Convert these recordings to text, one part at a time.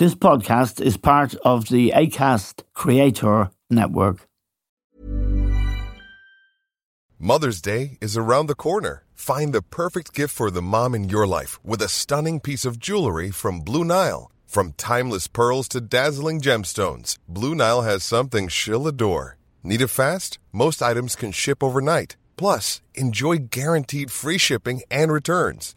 This podcast is part of the ACAST Creator Network. Mother's Day is around the corner. Find the perfect gift for the mom in your life with a stunning piece of jewelry from Blue Nile. From timeless pearls to dazzling gemstones, Blue Nile has something she'll adore. Need it fast? Most items can ship overnight. Plus, enjoy guaranteed free shipping and returns.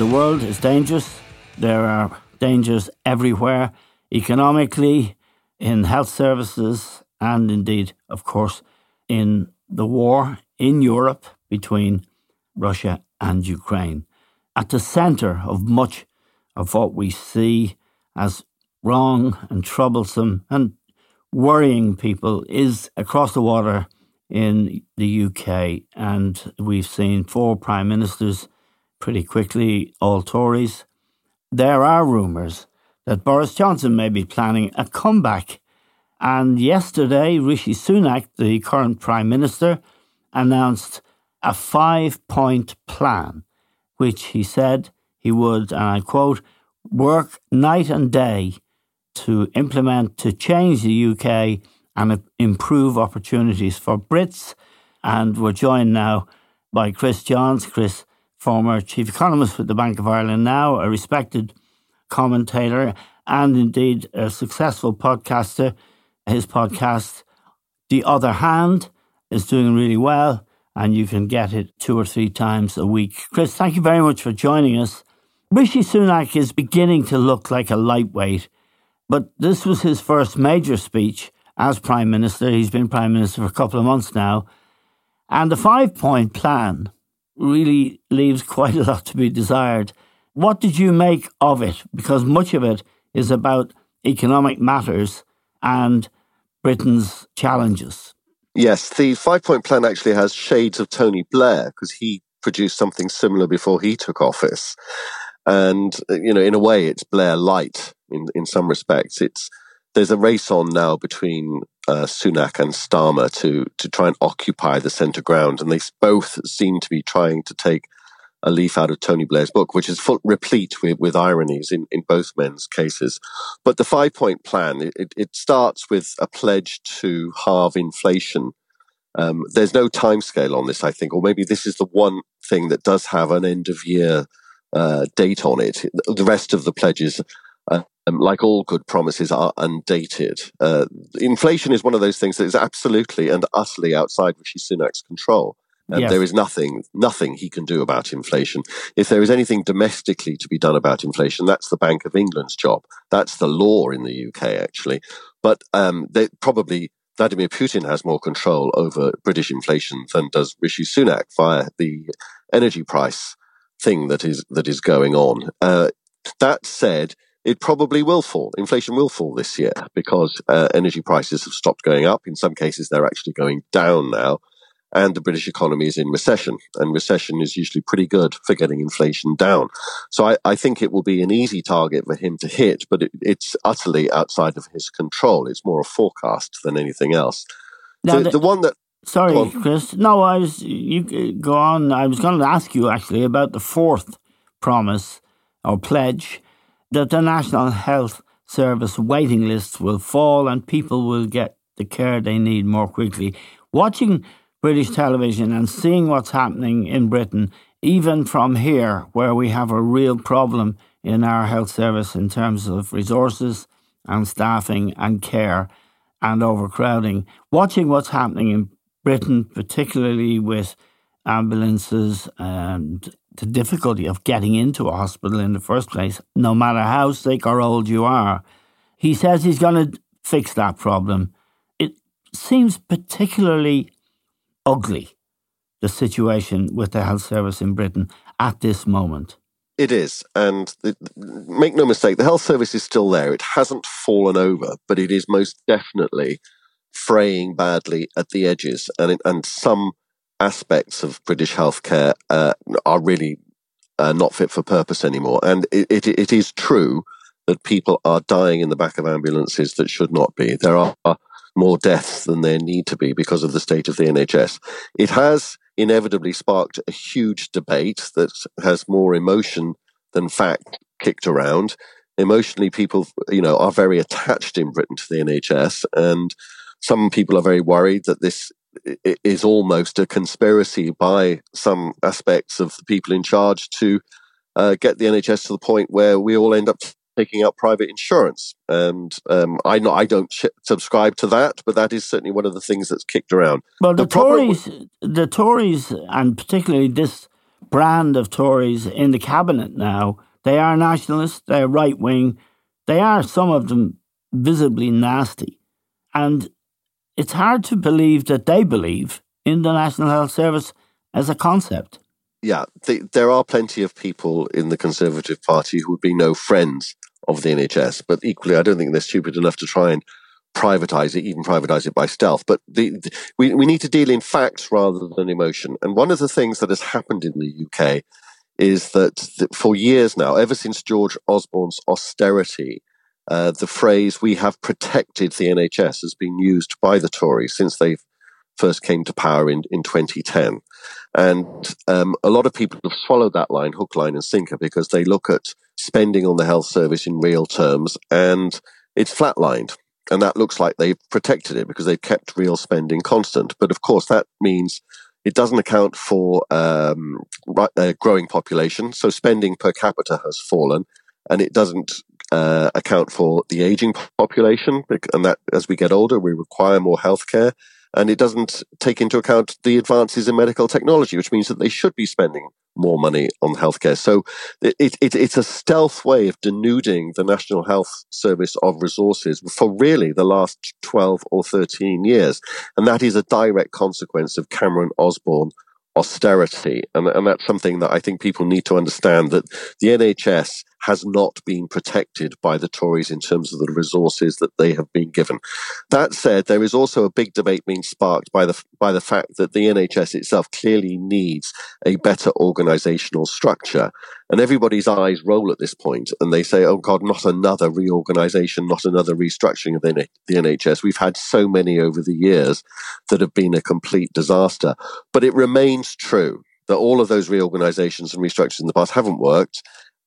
the world is dangerous. There are dangers everywhere, economically, in health services, and indeed, of course, in the war in Europe between Russia and Ukraine. At the centre of much of what we see as wrong and troublesome and worrying people is across the water in the UK. And we've seen four prime ministers pretty quickly, all Tories. There are rumours that Boris Johnson may be planning a comeback. And yesterday, Rishi Sunak, the current prime minister, announced a five point plan, which he said he would, and I quote, work night and day to implement to change the UK and improve opportunities for Brits. And we're joined now by Chris Johns. Chris, former chief economist with the Bank of Ireland, now a respected commentator and indeed a successful podcaster. His podcast, The Other Hand, is doing really well, and you can get it two or three times a week. Chris, thank you very much for joining us. Rishi Sunak is beginning to look like a lightweight, but this was his first major speech as Prime Minister. He's been Prime Minister for a couple of months now. And the five point plan really leaves quite a lot to be desired. What did you make of it? Because much of it is about economic matters and Britain's challenges. Yes, the five point plan actually has shades of Tony Blair because he produced something similar before he took office. And, uh, you know, in a way, it's Blair light in, in some respects. It's there's a race on now between uh, Sunak and Starmer to to try and occupy the centre ground, and they both seem to be trying to take a leaf out of Tony Blair's book, which is full, replete with, with ironies in, in both men's cases. But the five point plan it, it starts with a pledge to halve inflation. Um, there's no timescale on this, I think, or maybe this is the one thing that does have an end of year uh, date on it. The rest of the pledges uh, um, like all good promises, are undated. Uh, inflation is one of those things that is absolutely and utterly outside Rishi Sunak's control. And yes. there is nothing, nothing he can do about inflation. If there is anything domestically to be done about inflation, that's the Bank of England's job. That's the law in the UK, actually. But um, they, probably Vladimir Putin has more control over British inflation than does Rishi Sunak via the energy price thing that is that is going on. Uh, that said, it probably will fall. Inflation will fall this year because uh, energy prices have stopped going up. In some cases, they're actually going down now. And the British economy is in recession, and recession is usually pretty good for getting inflation down. So I, I think it will be an easy target for him to hit, but it, it's utterly outside of his control. It's more a forecast than anything else. Now the, the, the one that Sorry, Chris. No, I was you go on. I was going to ask you actually about the fourth promise or pledge, that the National Health Service waiting lists will fall and people will get the care they need more quickly. Watching British television and seeing what's happening in Britain, even from here, where we have a real problem in our health service in terms of resources and staffing and care, and overcrowding. Watching what's happening in Britain, particularly with ambulances and the difficulty of getting into a hospital in the first place, no matter how sick or old you are. He says he's going to fix that problem. It seems particularly ugly, the situation with the health service in Britain at this moment. It is. And make no mistake, the health service is still there. It hasn't fallen over, but it is most definitely fraying badly at the edges. And, it, and some aspects of British healthcare uh, are really uh, not fit for purpose anymore. And it, it, it is true that people are dying in the back of ambulances that should not be. There are more deaths than there need to be because of the state of the NHS. It has inevitably sparked a huge debate that has more emotion than fact kicked around. Emotionally, people, you know, are very attached in Britain to the NHS, and some people are very worried that this is almost a conspiracy by some aspects of the people in charge to uh, get the NHS to the point where we all end up taking out private insurance. And um, I not, I don't sh- subscribe to that, but that is certainly one of the things that's kicked around. Well, the, the Tories, the Tories, and particularly this brand of Tories in the cabinet now, they are nationalists, they're right wing, they are some of them visibly nasty, and it's hard to believe that they believe in the National Health Service as a concept. Yeah, there are plenty of people in the Conservative Party who would be no friends of the NHS. But equally, I don't think they're stupid enough to try and privatize it, even privatize it by stealth. But the, the, we, we need to deal in facts rather than emotion. And one of the things that has happened in the UK is that, that for years now, ever since George Osborne's austerity, uh, the phrase "we have protected the NHS" has been used by the Tories since they first came to power in, in 2010. And um, a lot of people have swallowed that line, hook, line, and sinker, because they look at spending on the health service in real terms and it's flatlined. And that looks like they've protected it because they've kept real spending constant. But of course, that means it doesn't account for um, a growing population. So spending per capita has fallen and it doesn't uh, account for the aging population. And that as we get older, we require more healthcare and it doesn't take into account the advances in medical technology, which means that they should be spending more money on healthcare. So it, it, it's a stealth way of denuding the National Health Service of resources for really the last 12 or 13 years. And that is a direct consequence of Cameron Osborne austerity. And, and that's something that I think people need to understand that the NHS has not been protected by the Tories in terms of the resources that they have been given. That said, there is also a big debate being sparked by the by the fact that the NHS itself clearly needs a better organisational structure. And everybody's eyes roll at this point and they say, oh God, not another reorganisation, not another restructuring of the, the NHS. We've had so many over the years that have been a complete disaster. But it remains true that all of those reorganisations and restructures in the past haven't worked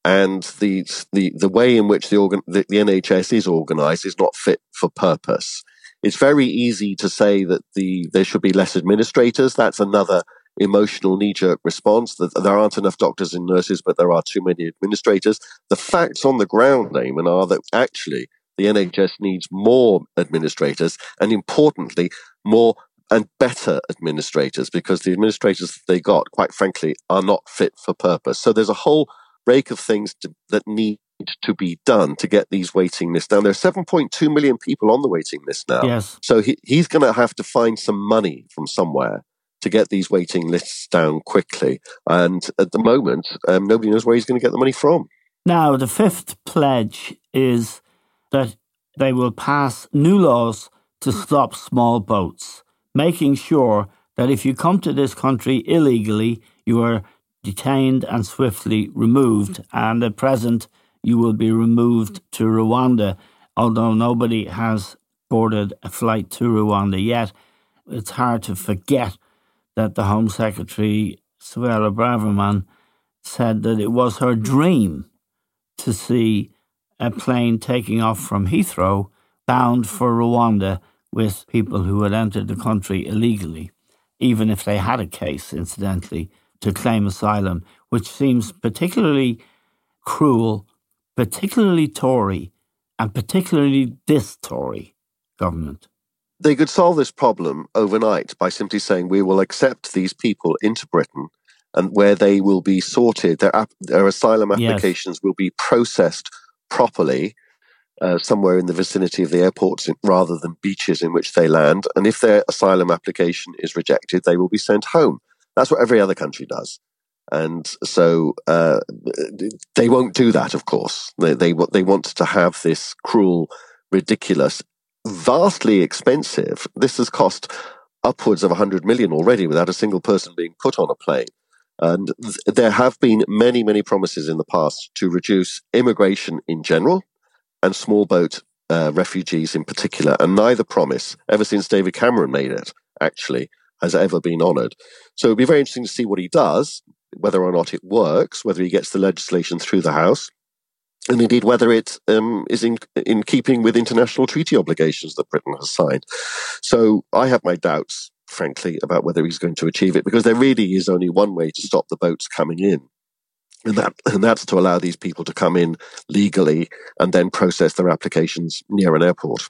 and the the the way in which the organ the, the, NHS is organised is not fit for purpose. It's very easy to say that the there should be less administrators. That's another emotional knee jerk response. That there aren't enough doctors and nurses, but there are too many administrators. The facts on the ground, Eamon, are that actually the NHS needs more administrators, and importantly, more and better administrators because the administrators they got, quite frankly, are not fit for purpose. So there's a whole rake of things to, that need to be done to get these waiting lists down. There are 7.2 million people on the waiting list now. Yes. So he, he's going to have to find some money from somewhere to get these waiting lists down quickly. And at the moment, um, nobody knows where he's going to get the money from. Now, the fifth pledge is that they will pass new laws to stop small boats, making sure that if you come to this country illegally, you are detained and swiftly removed. And at present, you will be removed to Rwanda, although nobody has boarded a flight to Rwanda yet. It's hard to forget that the Home Secretary, Suella Braverman, said that it was her dream to see a plane taking off from Heathrow bound for Rwanda with people who had entered the country illegally, even if they had a case, incidentally, to claim asylum, which seems particularly cruel, particularly Tory, and particularly this Tory government. they could solve this problem overnight by simply saying we will accept these people into Britain and where they will be sorted, their, their asylum applications yes. will be processed properly uh, somewhere in the vicinity of the airports rather than beaches in which they land. And if their asylum application is rejected, they will be sent home. That's what every other country does. And so uh, they won't do that, of course. They, they, they want to have this cruel, ridiculous, vastly expensive. This has cost upwards of 100 million already without a single person being put on a plane. And th- there have been many, many promises in the past to reduce immigration in general and small boat uh, refugees in particular. And neither promise, ever since David Cameron made it, actually, has ever been honoured. So it'd be very interesting to see what he does, whether or not it works, whether he gets the legislation through the House, and indeed whether it um, is in, in keeping with international treaty obligations that Britain has signed. So I have my doubts, frankly, about whether he's going to achieve it, because there really is only one way to stop the boats coming in. And that and that's to allow these people to come in legally and then process their applications near an airport.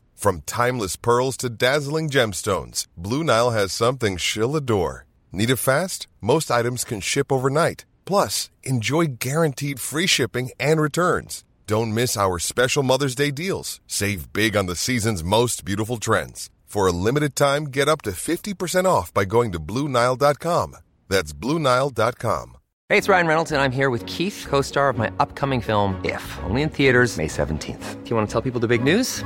From timeless pearls to dazzling gemstones, Blue Nile has something she'll adore. Need it fast? Most items can ship overnight. Plus, enjoy guaranteed free shipping and returns. Don't miss our special Mother's Day deals. Save big on the season's most beautiful trends. For a limited time, get up to 50% off by going to Bluenile.com. That's Bluenile.com. Hey, it's Ryan Reynolds, and I'm here with Keith, co star of my upcoming film, If, only in theaters, May 17th. Do you want to tell people the big news?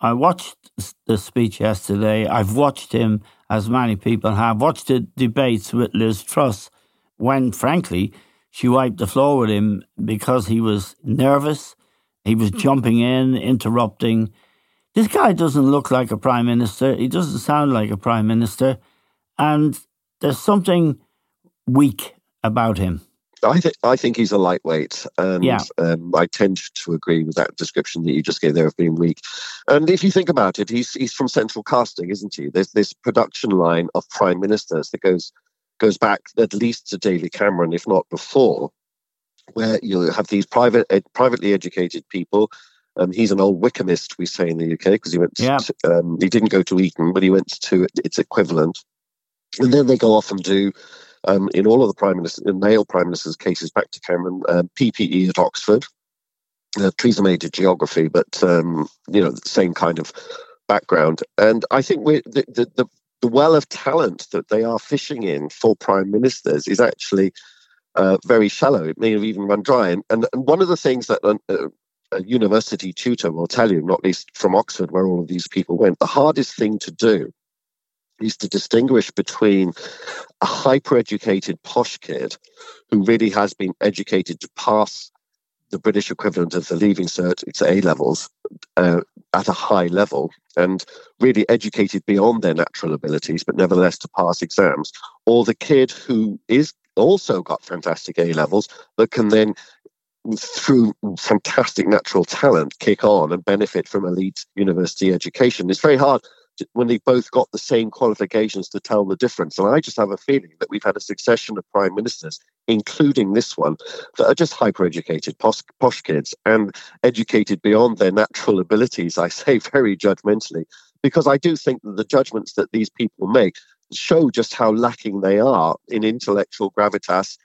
I watched the speech yesterday. I've watched him, as many people have, watched the debates with Liz Truss when, frankly, she wiped the floor with him because he was nervous. He was hmm. jumping in, interrupting. This guy doesn't look like a prime minister. He doesn't sound like a prime minister. And there's something weak about him. I think I think he's a lightweight, and yeah. um, I tend to agree with that description that you just gave there of being weak. And if you think about it, he's he's from central casting, isn't he? There's this production line of prime ministers that goes goes back at least to David Cameron, if not before, where you have these private ed, privately educated people. Um, he's an old Wykehamist, we say in the UK, because he went. Yeah. Um, he didn't go to Eton, but he went to its equivalent, and then they go off and do um, in all of the prime minister, in male prime ministers' cases back to Cameron, um, PPE at Oxford. Uh, Theresa May did geography, but um, you know, the same kind of background. And I think we the, the, the, the well of talent that they are fishing in for prime ministers is actually uh, very shallow. It may have even run dry. And, and, and one of the things that uh, a university tutor will tell you, not least from Oxford, where all of these people went, the hardest thing to do is to distinguish between a hyper educated posh kid who really has been educated to pass the British equivalent of the leaving cert, it's A levels, uh, at a high level and really educated beyond their natural abilities, but nevertheless to pass exams, or the kid who is also got fantastic A levels, but can then through fantastic natural talent kick on and benefit from elite university education. It's very hard when they've both got the same qualifications to tell the difference. And I just have a feeling that we've had a succession of prime ministers, including this one, that are just hyper educated, posh, posh kids and educated beyond their natural abilities, I say very judgmentally, because I do think that the judgments that these people make show just how lacking they are in intellectual gravitas.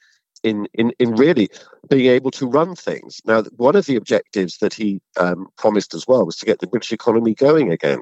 In, in, in really being able to run things. Now, one of the objectives that he um, promised as well was to get the British economy going again.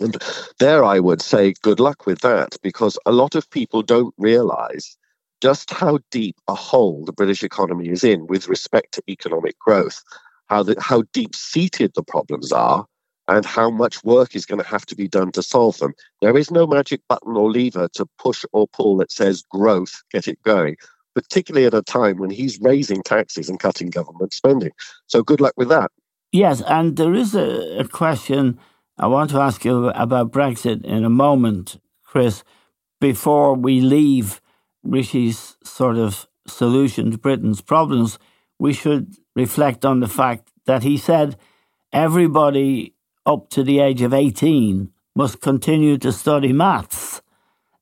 And there I would say good luck with that because a lot of people don't realize just how deep a hole the British economy is in with respect to economic growth, how, how deep seated the problems are, and how much work is going to have to be done to solve them. There is no magic button or lever to push or pull that says growth, get it going, particularly at a time when he's raising taxes and cutting government spending. So good luck with that. Yes, and there is a, a question I want to ask you about Brexit in a moment, Chris, before we leave Rishi's sort of solution to Britain's problems. We should reflect on the fact that he said everybody up to the age of 18 must continue to study maths,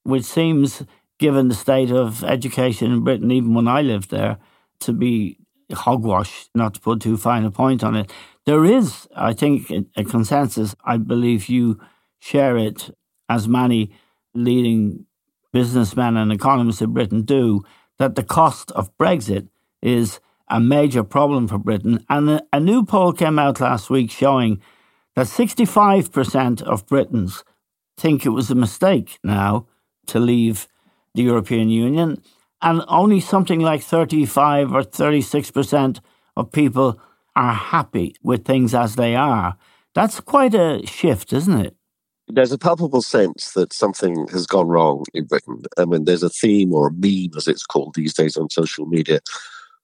which seems, given the state of education in Britain, even when I lived there, to be hogwash, not to put too fine a point on it. There is, I think, a consensus. I believe you share it, as many leading businessmen and economists in Britain do, that the cost of Brexit is a major problem for Britain. And a, new poll came out last week showing that 65% of Britons think it was a mistake now to leave the European Union. And only something like 35 or 36% of people are happy with things as they are. That's quite a shift, isn't it? There's a palpable sense that something has gone wrong in Britain. I mean, there's a theme or a meme, as it's called these days on social media,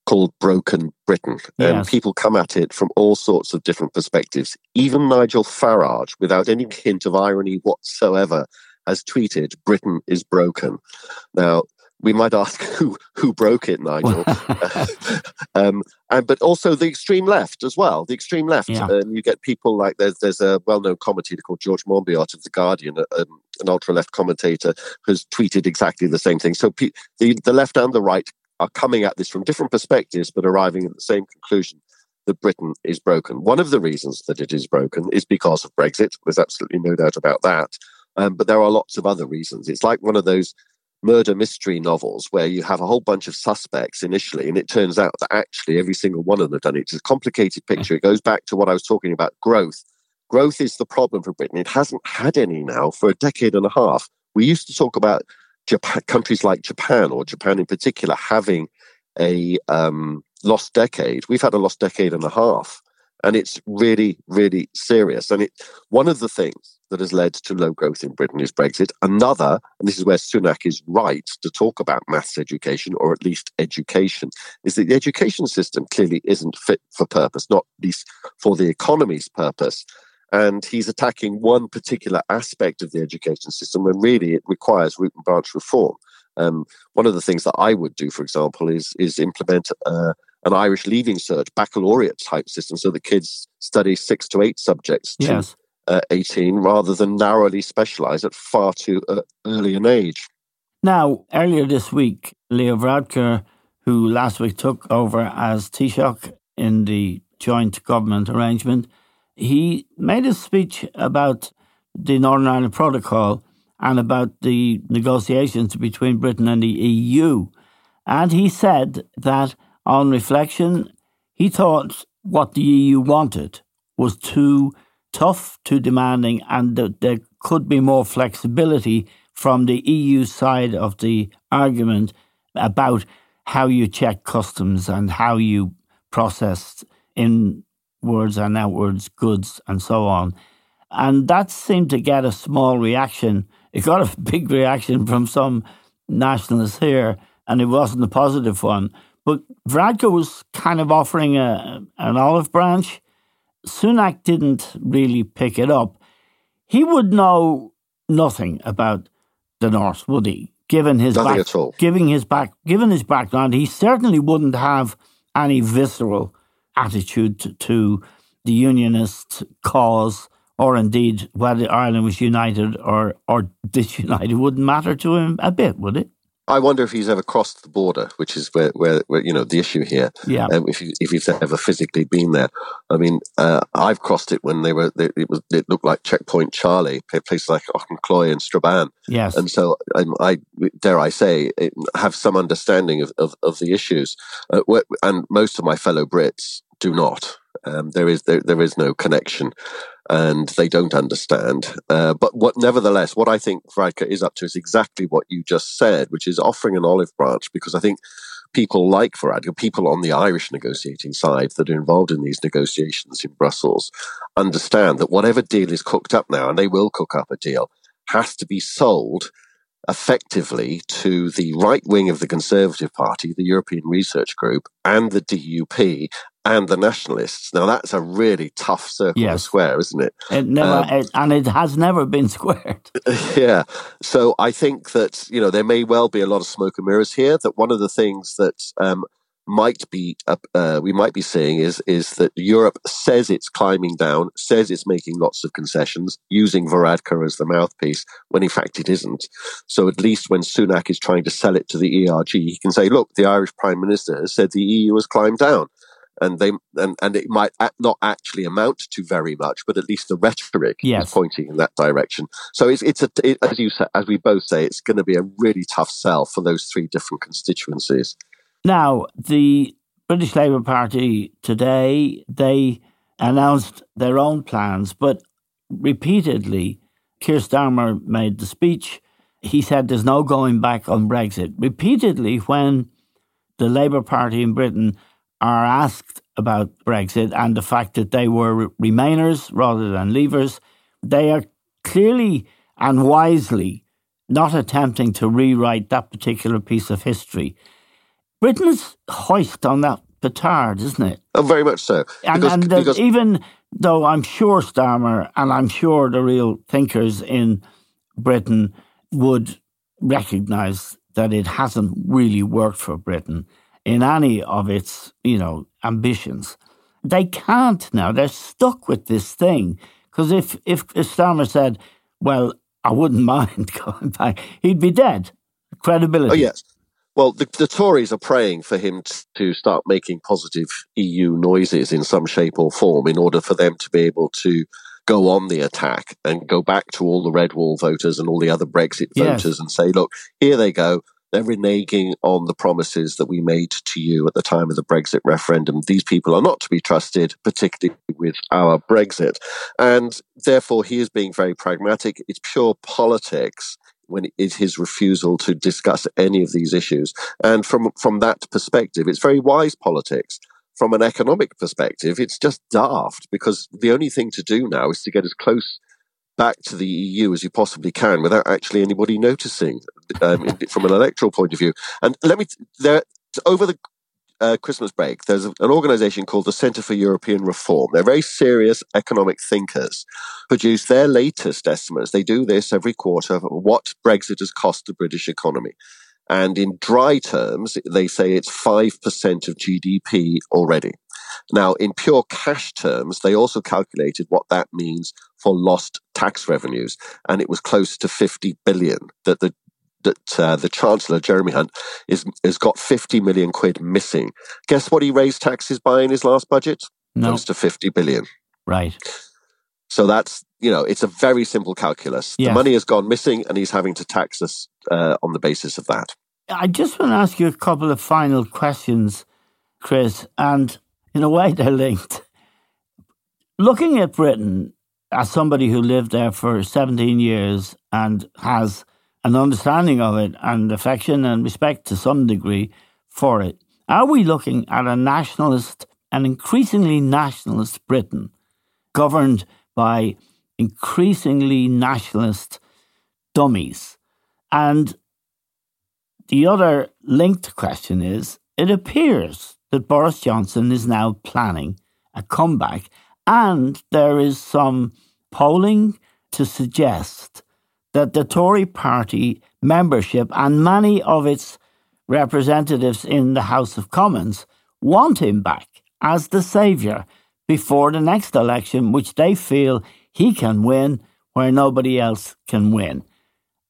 called Broken Britain. Yes. And people come at it from all sorts of different perspectives. Even Nigel Farage, without any hint of irony whatsoever, has tweeted, Britain is broken. Now, we might ask who who broke it, Nigel. um, and but also the extreme left as well. The extreme left. Yeah. Um, you get people like there's there's a well known commentator called George Monbiot of the Guardian, um, an ultra left commentator, who's tweeted exactly the same thing. So pe- the the left and the right are coming at this from different perspectives, but arriving at the same conclusion that Britain is broken. One of the reasons that it is broken is because of Brexit. There's absolutely no doubt about that. Um, but there are lots of other reasons. It's like one of those murder mystery novels where you have a whole bunch of suspects initially, and it turns out that actually every single one of them have done it. It's a complicated picture. It goes back to what I was talking about growth. Growth is the problem for Britain. It hasn't had any now for a decade and a half. We used to talk about Japan, countries like Japan, or Japan in particular, having a um, lost decade. We've had a lost decade and a half, and it's really, really serious. And it one of the things that has led to low growth in Britain is Brexit. Another, and this is where Sunak is right to talk about maths education, or at least education, is that the education system clearly isn't fit for purpose, not least for the economy's purpose. And he's attacking one particular aspect of the education system when really it requires root and branch reform. Um, one of the things that I would do, for example, is is implement uh, an Irish leaving cert baccalaureate type system so that kids study six to eight subjects yes uh, 18 rather than narrowly specialise at far too uh, early an age. Now, earlier this week, Leo Varadkar, who last week took over as Taoiseach in the joint government arrangement, he made a speech about the Northern Ireland Protocol and about the negotiations between Britain and the EU. And he said that on reflection, he thought what the EU wanted was too tough, too demanding, and that there could be more flexibility from the EU side of the argument about how you check customs and how you process inwards and outwards goods and so on. And that seemed to get a small reaction. It got a big reaction from some nationalists here, and it wasn't a positive one. But Varadkar was kind of offering a, an olive branch Sunak didn't really pick it up, he would know nothing about the North, would he? Given his Nothing back, at all. Given his back, given his background, he certainly wouldn't have any visceral attitude to, to the Unionist cause, or indeed whether Ireland was united or or disunited. Wouldn't matter to him a bit, would it? I wonder if he's ever crossed the border, which is where, where, where you know the issue here. Yeah. Um, if he, if he's ever physically been there, I mean, uh, I've crossed it when they were. They, it was. It looked like Checkpoint Charlie, places like Aughnacloy and Strabane. Yes. And so um, I dare I say it, have some understanding of of, of the issues, uh, wh- and most of my fellow Brits do not. Um, there is there, there is no connection, and they don't understand. Uh, but what, nevertheless, what I think Varadkar is up to is exactly what you just said, which is offering an olive branch. Because I think people like Varadkar, people on the Irish negotiating side that are involved in these negotiations in Brussels, understand that whatever deal is cooked up now, and they will cook up a deal, has to be sold effectively to the right wing of the Conservative Party, the European Research Group, and the DUP and the Nationalists. Now, that's a really tough circle to square, isn't it? It never, Um, it, and it has never been squared. yeah. So I think that, you know, there may well be a lot of smoke and mirrors here. That one of the things that um, might be, uh, uh, we might be seeing is, is that Europe says it's climbing down, says it's making lots of concessions, using Varadkar as the mouthpiece, when in fact it isn't. So at least when Sunak is trying to sell it to the ERG, he can say, look, the Irish Prime Minister has said the EU has climbed down. And they and, and it might not actually amount to very much, but at least the rhetoric Yes. is pointing in that direction. So it's it's a it, as you say, as we both say, it's going to be a really tough sell for those three different constituencies. Now, the British Labour Party today, they announced their own plans, but repeatedly, Keir Starmer made the speech. He said there's no going back on Brexit. Repeatedly, when the Labour Party in Britain are asked about Brexit and the fact that they were Remainers rather than Leavers, they are clearly and wisely not attempting to rewrite that particular piece of history. Britain's hoist on that petard, isn't it? Oh, very much so. And, Because- and because- even though I'm sure Starmer and I'm sure the real thinkers in Britain would recognise that it hasn't really worked for Britain in any of its, you know, ambitions. They can't now. They're stuck with this thing. Because if, if, Starmer said, well, I wouldn't mind going back, he'd be dead. Credibility. Oh yes. Well, the, the Tories are praying for him t- to start making positive EU noises in some shape or form in order for them to be able to go on the attack and go back to all the red wall voters and all the other Brexit Yes. voters and say, look, here they go. They're reneging on the promises that we made to you at the time of the Brexit referendum. These people are not to be trusted, particularly with our Brexit. And therefore, he is being very pragmatic. It's pure politics when it is his refusal to discuss any of these issues. And from, from that perspective, it's very wise politics. From an economic perspective, it's just daft because the only thing to do now is to get as close back to the EU as you possibly can without actually anybody noticing um, from an electoral point of view. And let me, there, over the uh, Christmas break, there's an organization called the Center for European Reform. They're very serious economic thinkers, produce their latest estimates. They do this every quarter what Brexit has cost the British economy. And in dry terms, they say it's 5% of GDP already. Now, in pure cash terms, they also calculated what that means for lost tax revenues. And it was close to 50 billion that the that uh, the Chancellor Jeremy Hunt is has got 50 million quid missing. Guess what he raised taxes by in his last budget? No. Close to 50 billion. Right. So that's you know it's a very simple calculus. The money has gone missing, and he's having to tax us uh, on the basis of that. I just want to ask you a couple of final questions, Chris, and in a way they're linked. Looking at Britain as somebody who lived there for 17 years and has an understanding of it and affection and respect to some degree for it, are we looking at a nationalist, an increasingly nationalist Britain governed by increasingly nationalist dummies? And the other linked question is it appears that Boris Johnson is now planning a comeback And there is some polling to suggest that the Tory party membership and many of its representatives in the House of Commons want him back as the saviour before the next election, which they feel he can win where nobody else can win.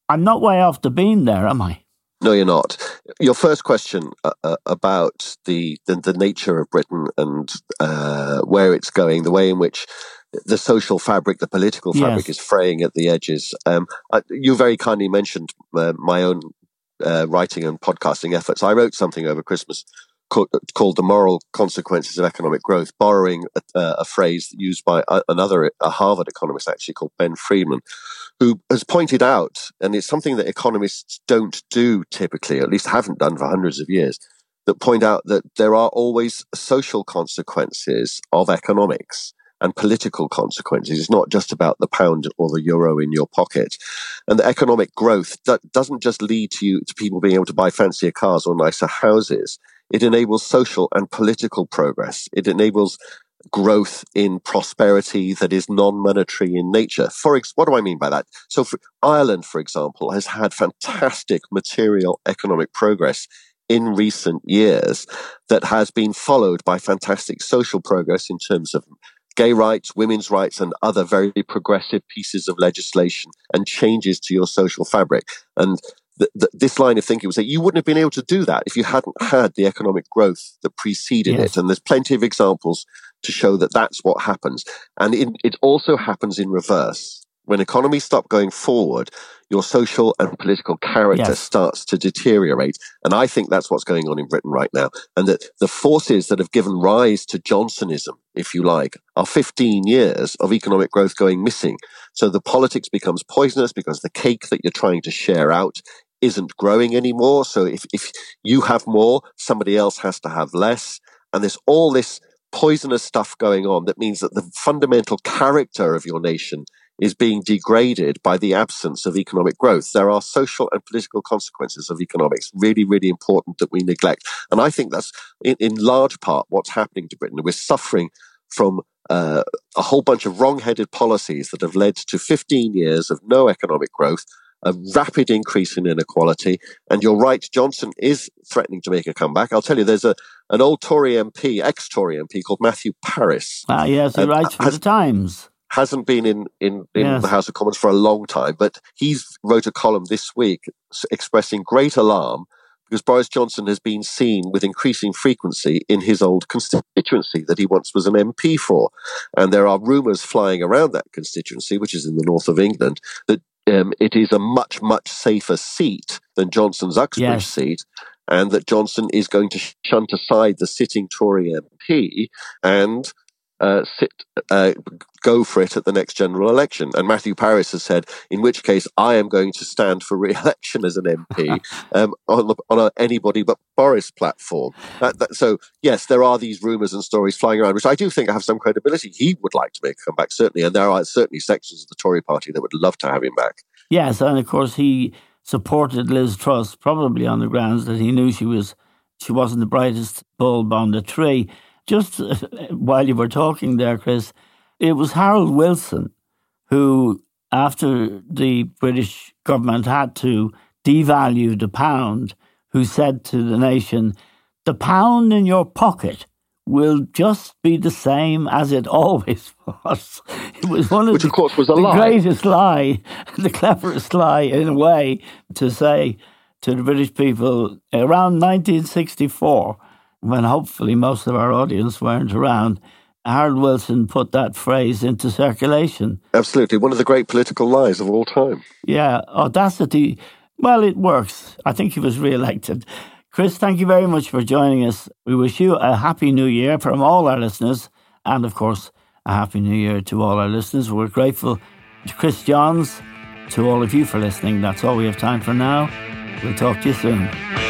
I'm not way off the beam there, am I? No, you're not. Your first question uh, uh, about the, the, the nature of Britain and uh, where it's going, the way in which the social fabric, the political fabric, yes. is fraying at the edges. Um, uh, you very kindly mentioned uh, my own uh, writing and podcasting efforts. I wrote something over Christmas called the moral consequences of economic growth, borrowing a, a phrase used by another a Harvard economist actually called Ben Friedman, who has pointed out, and it's something that economists don't do typically, at least haven't done for hundreds of years, that point out that there are always social consequences of economics and political consequences. It's not just about the pound or the euro in your pocket. And the economic growth that doesn't just lead to you to people being able to buy fancier cars or nicer houses. It enables social and political progress. It enables growth in prosperity that is non-monetary in nature. For ex- what do I mean by that? So for Ireland, for example, has had fantastic material economic progress in recent years that has been followed by fantastic social progress in terms of gay rights, women's rights, and other very progressive pieces of legislation and changes to your social fabric. And th- th- this line of thinking was that you wouldn't have been able to do that if you hadn't had the economic growth that preceded yes. it. And there's plenty of examples to show that that's what happens. And it, it also happens in reverse. When economies stop going forward, your social and political character yes. starts to deteriorate. And I think that's what's going on in Britain right now. And that the forces that have given rise to Johnsonism, if you like, are 15 years of economic growth going missing. So the politics becomes poisonous because the cake that you're trying to share out isn't growing anymore. So if, if you have more, somebody else has to have less. And there's all this poisonous stuff going on that means that the fundamental character of your nation is being degraded by the absence of economic growth. There are social and political consequences of economics, really, really important that we neglect. And I think that's in, in large part what's happening to Britain. We're suffering from uh, a whole bunch of wrong headed policies that have led to 15 years of no economic growth, a rapid increase in inequality. And you're right, Johnson is threatening to make a comeback. I'll tell you, there's a an old Tory MP, ex Tory MP called Matthew Parris. Ah, yes, he uh, writes for has, the Times hasn't been in, in, in yes. the House of Commons for a long time, but he's wrote a column this week expressing great alarm because Boris Johnson has been seen with increasing frequency in his old constituency that he once was an MP for. And there are rumours flying around that constituency, which is in the north of England, that um, it is a much, much safer seat than Johnson's Uxbridge yes. seat. And that Johnson is going to shunt aside the sitting Tory MP and uh, sit, uh, go for it at the next general election. And Matthew Parris has said, in which case I am going to stand for re-election as an MP um, on, on a anybody but Boris platform. That, that, so yes, there are these rumours and stories flying around, which I do think have some credibility. He would like to make a comeback, certainly, and there are certainly sections of the Tory party that would love to have him back. Yes, and of course he supported Liz Truss probably on the grounds that he knew she was she wasn't the brightest bulb on the tree. Just while you were talking there, Chris, it was Harold Wilson who, after the British government had to devalue the pound, who said to the nation, the pound in your pocket will just be the same as it always was. It was one of, Which, the, of course, was a the lie. greatest lie, the cleverest lie in a way to say to the British people around 1964 when hopefully most of our audience weren't around, Harold Wilson put that phrase into circulation. Absolutely. One of the great political lies of all time. Yeah, audacity. Well, it works. I think he was re elected. Chris, thank you very much for joining us. We wish you a happy new year from all our listeners, and of course, a happy new year to all our listeners. We're grateful to Chris Johns, to all of you for listening. That's all we have time for now. We'll talk to you soon.